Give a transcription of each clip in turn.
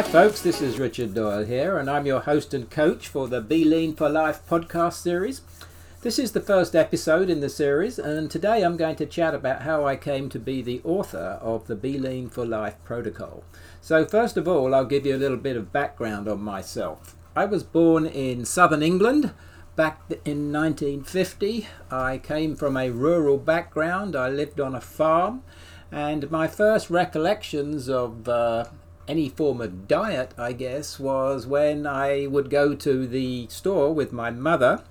Hi, folks, this is Richard Doyle here, and I'm your host and coach for the Be Lean for Life podcast series. This is the first episode in the series, and today I'm going to chat about how I came to be the author of the Be Lean for Life protocol. So, first of all, I'll give you a little bit of background on myself. I was born in southern England back in 1950. I came from a rural background, I lived on a farm, and my first recollections of uh, any form of diet, I guess, was when I would go to the store with my mother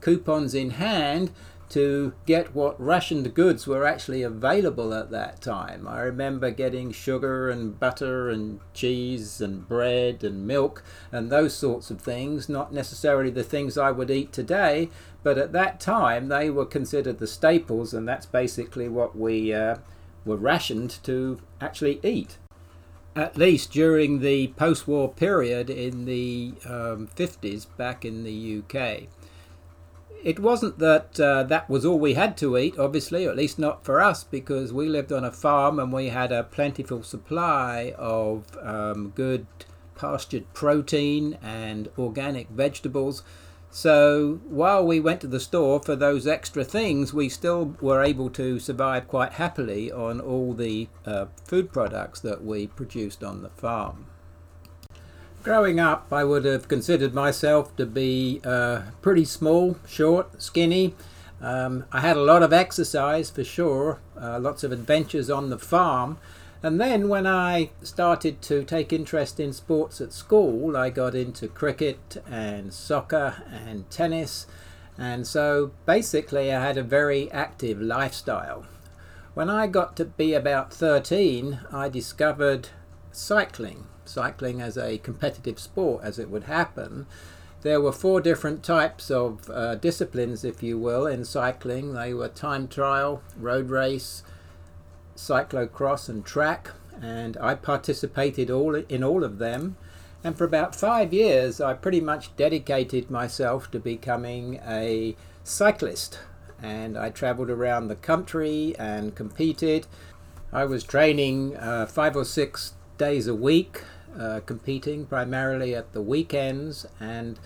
coupons in hand to get what rationed goods were actually available at that time. I remember getting sugar and butter and cheese and bread and milk and those sorts of things, not necessarily the things I would eat today, but at that time they were considered the staples, and that's basically what we uh, were rationed to actually eat. At least during the post war period in the um, 50s back in the UK it wasn't that uh, that was all we had to eat, obviously, or at least not for us, because we lived on a farm and we had a plentiful supply of um, good pastured protein and organic vegetables. So while we went to the store for those extra things, we still were able to survive quite happily on all the uh, food products that we produced on the farm. Growing up, I would have considered myself to be uh, pretty small, short, skinny. Um, I had a lot of exercise for sure, uh, lots of adventures on the farm. And then when I started to take interest in sports at school, I got into cricket and soccer and tennis. And so basically, I had a very active lifestyle. When I got to be about 13, I discovered cycling cycling as a competitive sport as it would happen, there were four different types of uh, disciplines, if you will, in cycling. They were time trial, road race, cyclocross, and track. And I participated all in all of them. And for about five years, I pretty much dedicated myself to becoming a cyclist. And I traveled around the country and competed. I was training uh, five or six days a week uh, competing primarily at the weekends and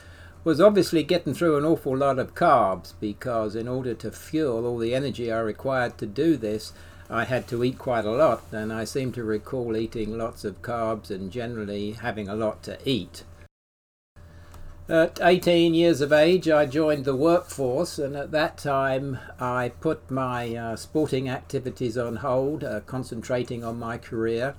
was obviously getting through an awful lot of carbs because in order to fuel all the energy I required to do this, I had to eat quite a lot, and I seem to recall eating lots of carbs and generally having a lot to eat. At 18 years of age, I joined the workforce, and at that time, I put my uh, sporting activities on hold, uh, concentrating on my career.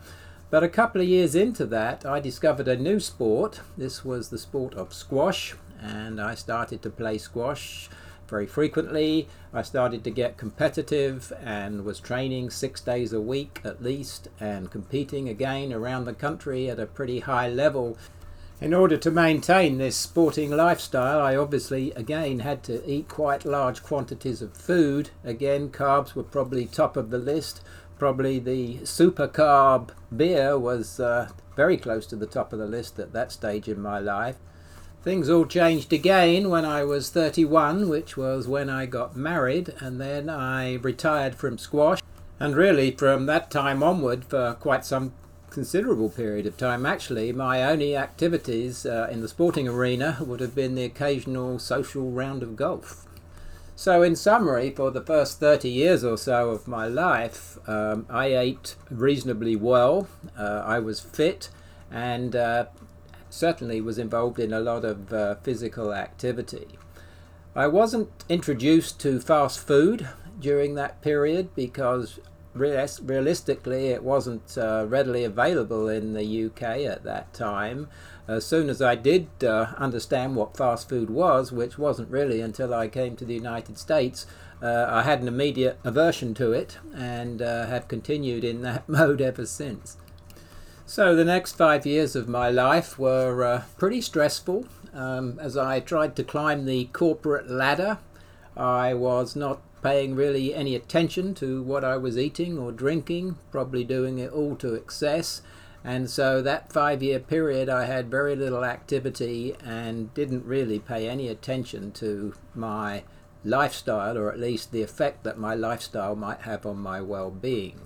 But a couple of years into that, I discovered a new sport. This was the sport of squash, and I started to play squash very frequently. I started to get competitive and was training six days a week at least and competing again around the country at a pretty high level. In order to maintain this sporting lifestyle, I obviously again had to eat quite large quantities of food. Again, carbs were probably top of the list probably the super carb beer was uh, very close to the top of the list at that stage in my life. Things all changed again when I was 31, which was when I got married, and then I retired from squash. And really, from that time onward, for quite some considerable period of time, actually, my only activities uh, in the sporting arena would have been the occasional social round of golf. So, in summary, for the first 30 years or so of my life, um, I ate reasonably well. Uh, I was fit and uh, certainly was involved in a lot of uh, physical activity. I wasn't introduced to fast food during that period because realistically it wasn't uh, readily available in the UK at that time as soon as I did uh, understand what fast food was, which wasn't really until I came to the United States, uh, I had an immediate aversion to it and uh, have continued in that mode ever since. So the next five years of my life were uh, pretty stressful. Um, as I tried to climb the corporate ladder, I was not paying really any attention to what I was eating or drinking, probably doing it all to excess and so that five year period, I had very little activity and didn't really pay any attention to my lifestyle, or at least the effect that my lifestyle might have on my well being.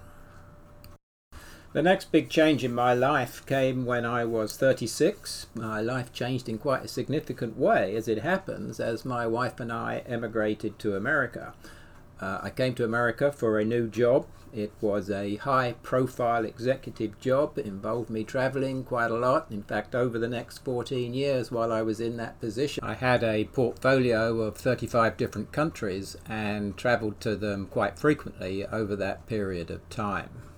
The next big change in my life came when I was 36. My life changed in quite a significant way, as it happens, as my wife and I emigrated to America. Uh, I came to America for a new job. It was a high profile executive job. It involved me traveling quite a lot. In fact, over the next 14 years while I was in that position, I had a portfolio of 35 different countries and traveled to them quite frequently over that period of time.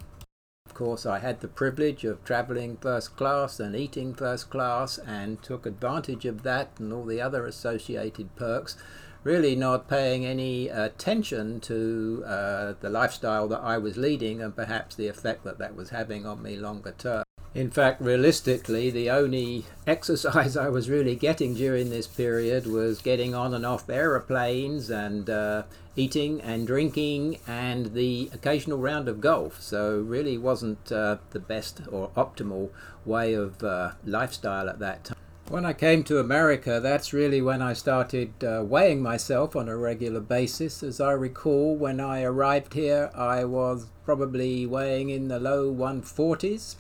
Course, I had the privilege of travelling first class and eating first class and took advantage of that and all the other associated perks, really not paying any attention to uh, the lifestyle that I was leading and perhaps the effect that that was having on me longer term. In fact, realistically, the only exercise I was really getting during this period was getting on and off aeroplanes and uh, eating and drinking and the occasional round of golf. So, really wasn't uh, the best or optimal way of uh, lifestyle at that time. When I came to America, that's really when I started uh, weighing myself on a regular basis. As I recall, when I arrived here, I was probably weighing in the low 140s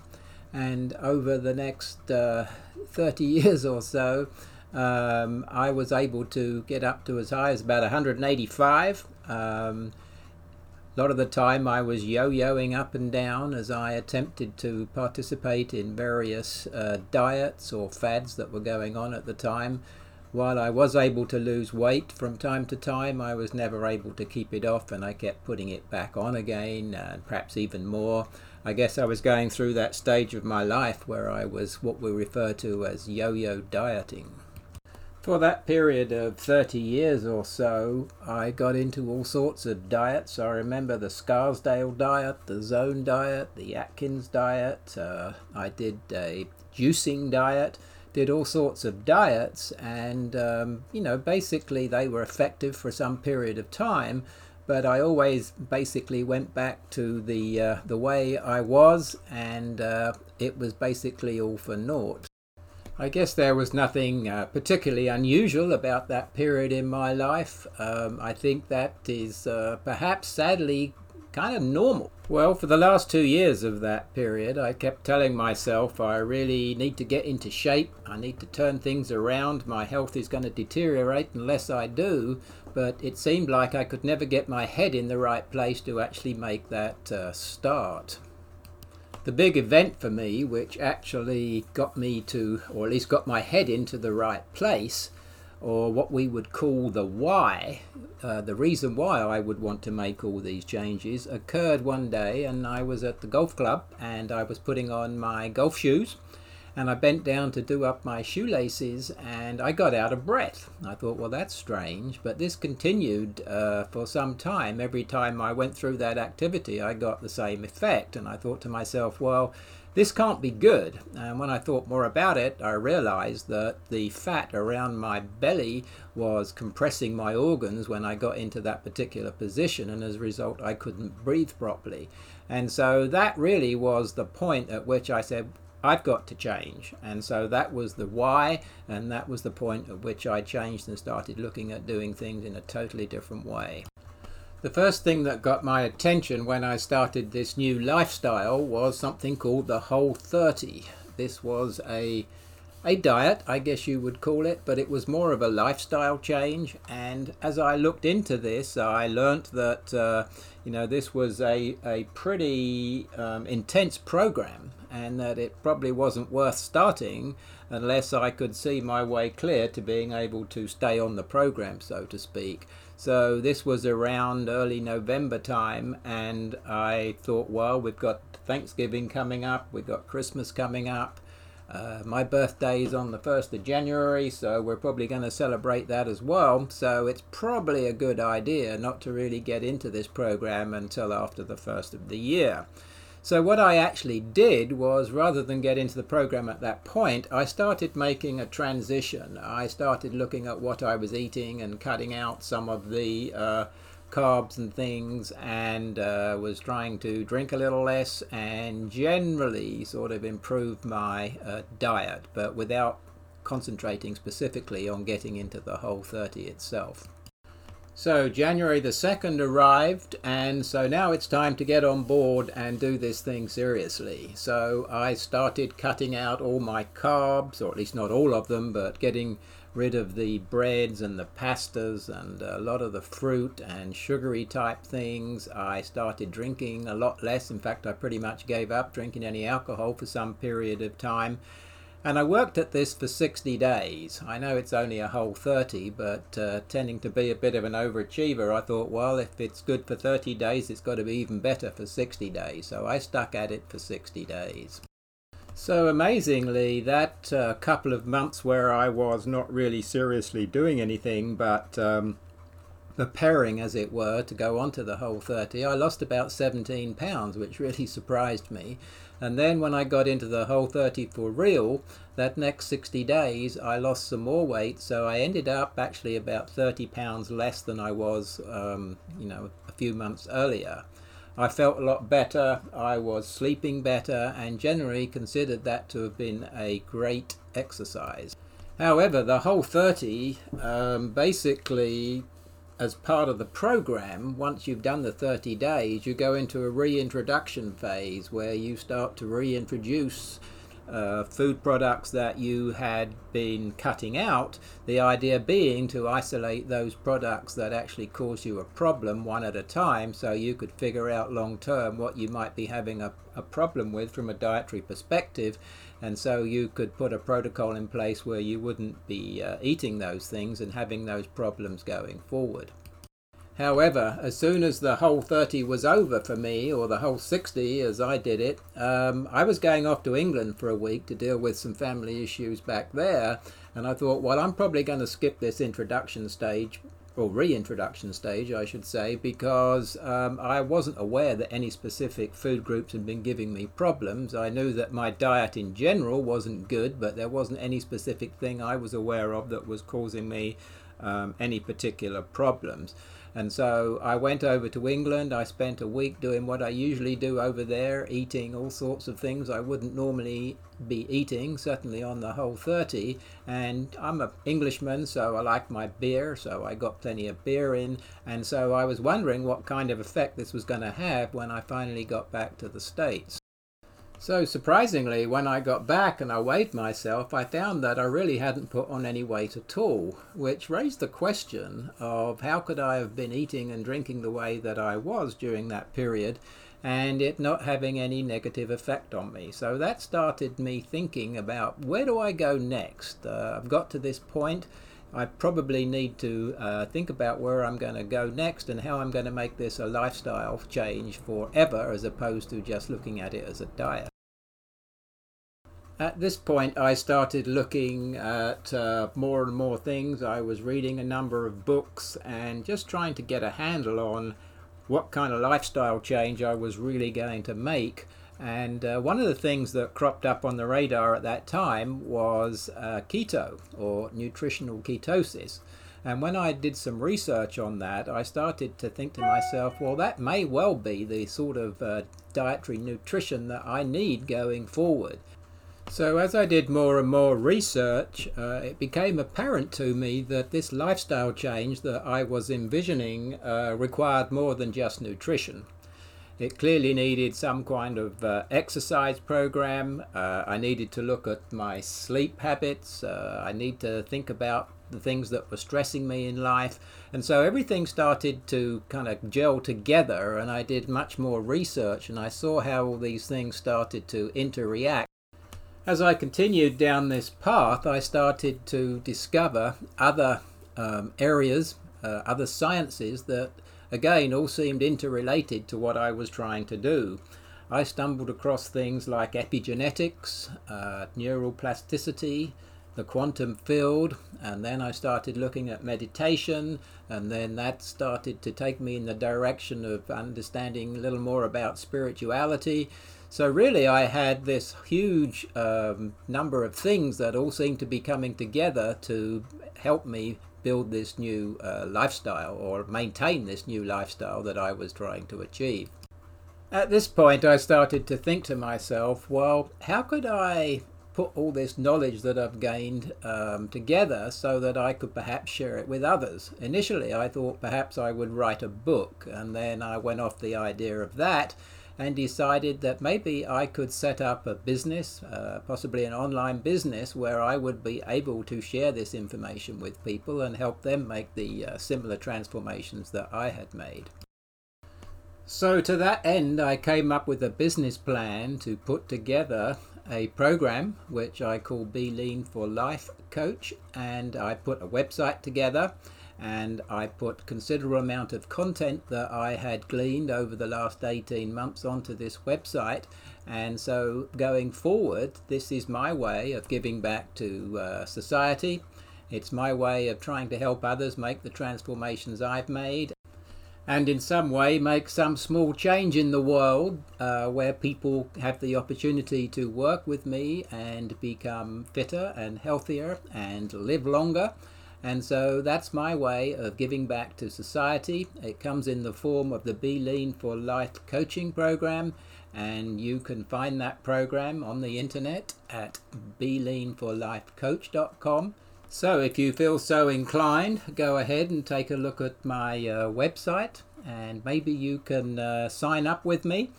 and over the next uh, 30 years or so, um, I was able to get up to as high as about 185. Um, a lot of the time I was yo-yoing up and down as I attempted to participate in various uh, diets or fads that were going on at the time. While I was able to lose weight from time to time, I was never able to keep it off and I kept putting it back on again and perhaps even more. I guess I was going through that stage of my life where I was what we refer to as yo yo dieting. For that period of 30 years or so, I got into all sorts of diets. I remember the Scarsdale diet, the Zone diet, the Atkins diet. Uh, I did a juicing diet, did all sorts of diets, and um, you know, basically they were effective for some period of time but I always basically went back to the uh, the way I was, and uh, it was basically all for naught. I guess there was nothing uh, particularly unusual about that period in my life. Um, I think that is uh, perhaps sadly kind of normal. Well, for the last two years of that period, I kept telling myself I really need to get into shape. I need to turn things around. My health is going to deteriorate unless I do. But it seemed like I could never get my head in the right place to actually make that uh, start. The big event for me, which actually got me to, or at least got my head into the right place, or what we would call the why, uh, the reason why I would want to make all these changes, occurred one day, and I was at the golf club and I was putting on my golf shoes. And I bent down to do up my shoelaces and I got out of breath. I thought, well, that's strange. But this continued uh, for some time. Every time I went through that activity, I got the same effect. And I thought to myself, well, this can't be good. And when I thought more about it, I realized that the fat around my belly was compressing my organs when I got into that particular position, and as a result, I couldn't breathe properly. And so that really was the point at which I said, I've got to change. And so that was the why, and that was the point at which I changed and started looking at doing things in a totally different way. The first thing that got my attention when I started this new lifestyle was something called the Whole 30. This was a a diet, I guess you would call it, but it was more of a lifestyle change. And as I looked into this, I learnt that uh, you know this was a a pretty um, intense program, and that it probably wasn't worth starting unless I could see my way clear to being able to stay on the program, so to speak. So this was around early November time, and I thought, well, we've got Thanksgiving coming up, we've got Christmas coming up. Uh, my birthday is on the 1st of January, so we're probably going to celebrate that as well. So it's probably a good idea not to really get into this program until after the first of the year. So what I actually did was rather than get into the program at that point, I started making a transition. I started looking at what I was eating and cutting out some of the uh, carbs and things and uh, was trying to drink a little less and generally sort of improve my uh, diet, but without concentrating specifically on getting into the whole 30 itself. So January the 2nd arrived, and so now it's time to get on board and do this thing seriously. So I started cutting out all my carbs, or at least not all of them, but getting rid of the breads and the pastas and a lot of the fruit and sugary type things. I started drinking a lot less. In fact, I pretty much gave up drinking any alcohol for some period of time. And I worked at this for 60 days. I know it's only a whole 30, but uh, tending to be a bit of an overachiever, I thought, well, if it's good for 30 days, it's got to be even better for 60 days. So I stuck at it for 60 days. So amazingly, that uh, couple of months where I was not really seriously doing anything but um, preparing, as it were, to go on to the whole 30, I lost about 17 pounds, which really surprised me. And then when I got into the whole 30 for real, that next 60 days, I lost some more weight. So I ended up actually about 30 pounds less than I was, um, you know, a few months earlier. I felt a lot better, I was sleeping better, and generally considered that to have been a great exercise. However, the whole 30 um, basically as part of the program, once you've done the 30 days, you go into a reintroduction phase where you start to reintroduce uh, food products that you had been cutting out. The idea being to isolate those products that actually cause you a problem one at a time so you could figure out long term what you might be having a, a problem with from a dietary perspective and so you could put a protocol in place where you wouldn't be uh, eating those things and having those problems going forward. However, as soon as the whole 30 was over for me, or the whole 60 as I did it, um, I was going off to England for a week to deal with some family issues back there. And I thought, well, I'm probably going to skip this introduction stage or reintroduction stage, I should say, because um, I wasn't aware that any specific food groups had been giving me problems. I knew that my diet in general wasn't good, but there wasn't any specific thing I was aware of that was causing me um, any particular problems. And so I went over to England. I spent a week doing what I usually do over there, eating all sorts of things I wouldn't normally be eating, certainly on the whole 30. And I'm an Englishman, so I like my beer, so I got plenty of beer in. And so I was wondering what kind of effect this was going to have when I finally got back to the States. So surprisingly, when I got back and I weighed myself, I found that I really hadn't put on any weight at all, which raised the question of how could I have been eating and drinking the way that I was during that period and it not having any negative effect on me. So that started me thinking about where do I go next? Uh, I've got to this point. I probably need to uh, think about where I'm going to go next and how I'm going to make this a lifestyle change forever as opposed to just looking at it as a diet. At this point, I started looking at uh, more and more things. I was reading a number of books and just trying to get a handle on what kind of lifestyle change I was really going to make. And uh, one of the things that cropped up on the radar at that time was uh, keto or nutritional ketosis. And when I did some research on that, I started to think to myself, well, that may well be the sort of uh, dietary nutrition that I need going forward. So, as I did more and more research, uh, it became apparent to me that this lifestyle change that I was envisioning uh, required more than just nutrition. It clearly needed some kind of uh, exercise program. Uh, I needed to look at my sleep habits. Uh, I need to think about the things that were stressing me in life. And so everything started to kind of gel together, and I did much more research and I saw how all these things started to interact. As I continued down this path, I started to discover other um, areas, uh, other sciences that, again, all seemed interrelated to what I was trying to do. I stumbled across things like epigenetics, uh, neuroplasticity, the quantum field, and then I started looking at meditation, and then that started to take me in the direction of understanding a little more about spirituality. So really, I had this huge um, number of things that all seemed to be coming together to help me build this new uh, lifestyle or maintain this new lifestyle that I was trying to achieve. At this point, I started to think to myself, well, how could I put all this knowledge that I've gained um, together so that I could perhaps share it with others. Initially, I thought perhaps I would write a book, and then I went off the idea of that and decided that maybe I could set up a business, uh, possibly an online business, where I would be able to share this information with people and help them make the uh, similar transformations that I had made. So, to that end, I came up with a business plan to put together a program which I call Be Lean for Life Coach, and I put a website together and I put considerable amount of content that I had gleaned over the last 18 months onto this website and so going forward this is my way of giving back to uh, society it's my way of trying to help others make the transformations I've made and in some way make some small change in the world uh, where people have the opportunity to work with me and become fitter and healthier and live longer. And so that's my way of giving back to society. It comes in the form of the Be Lean for Life coaching program, and you can find that program on the internet at beleanforlifecoach.com. So, if you feel so inclined, go ahead and take a look at my uh, website and maybe you can uh, sign up with me.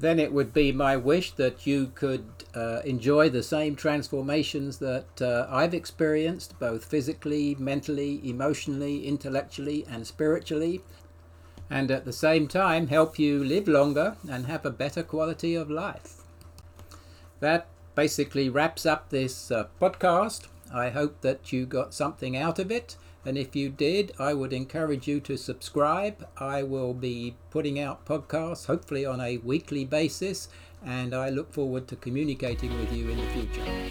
Then it would be my wish that you could uh, enjoy the same transformations that uh, I've experienced, both physically, mentally, emotionally, intellectually, and spiritually, and at the same time help you live longer and have a better quality of life. That basically wraps up this uh, podcast. I hope that you got something out of it. And if you did, I would encourage you to subscribe. I will be putting out podcasts, hopefully on a weekly basis, and I look forward to communicating with you in the future.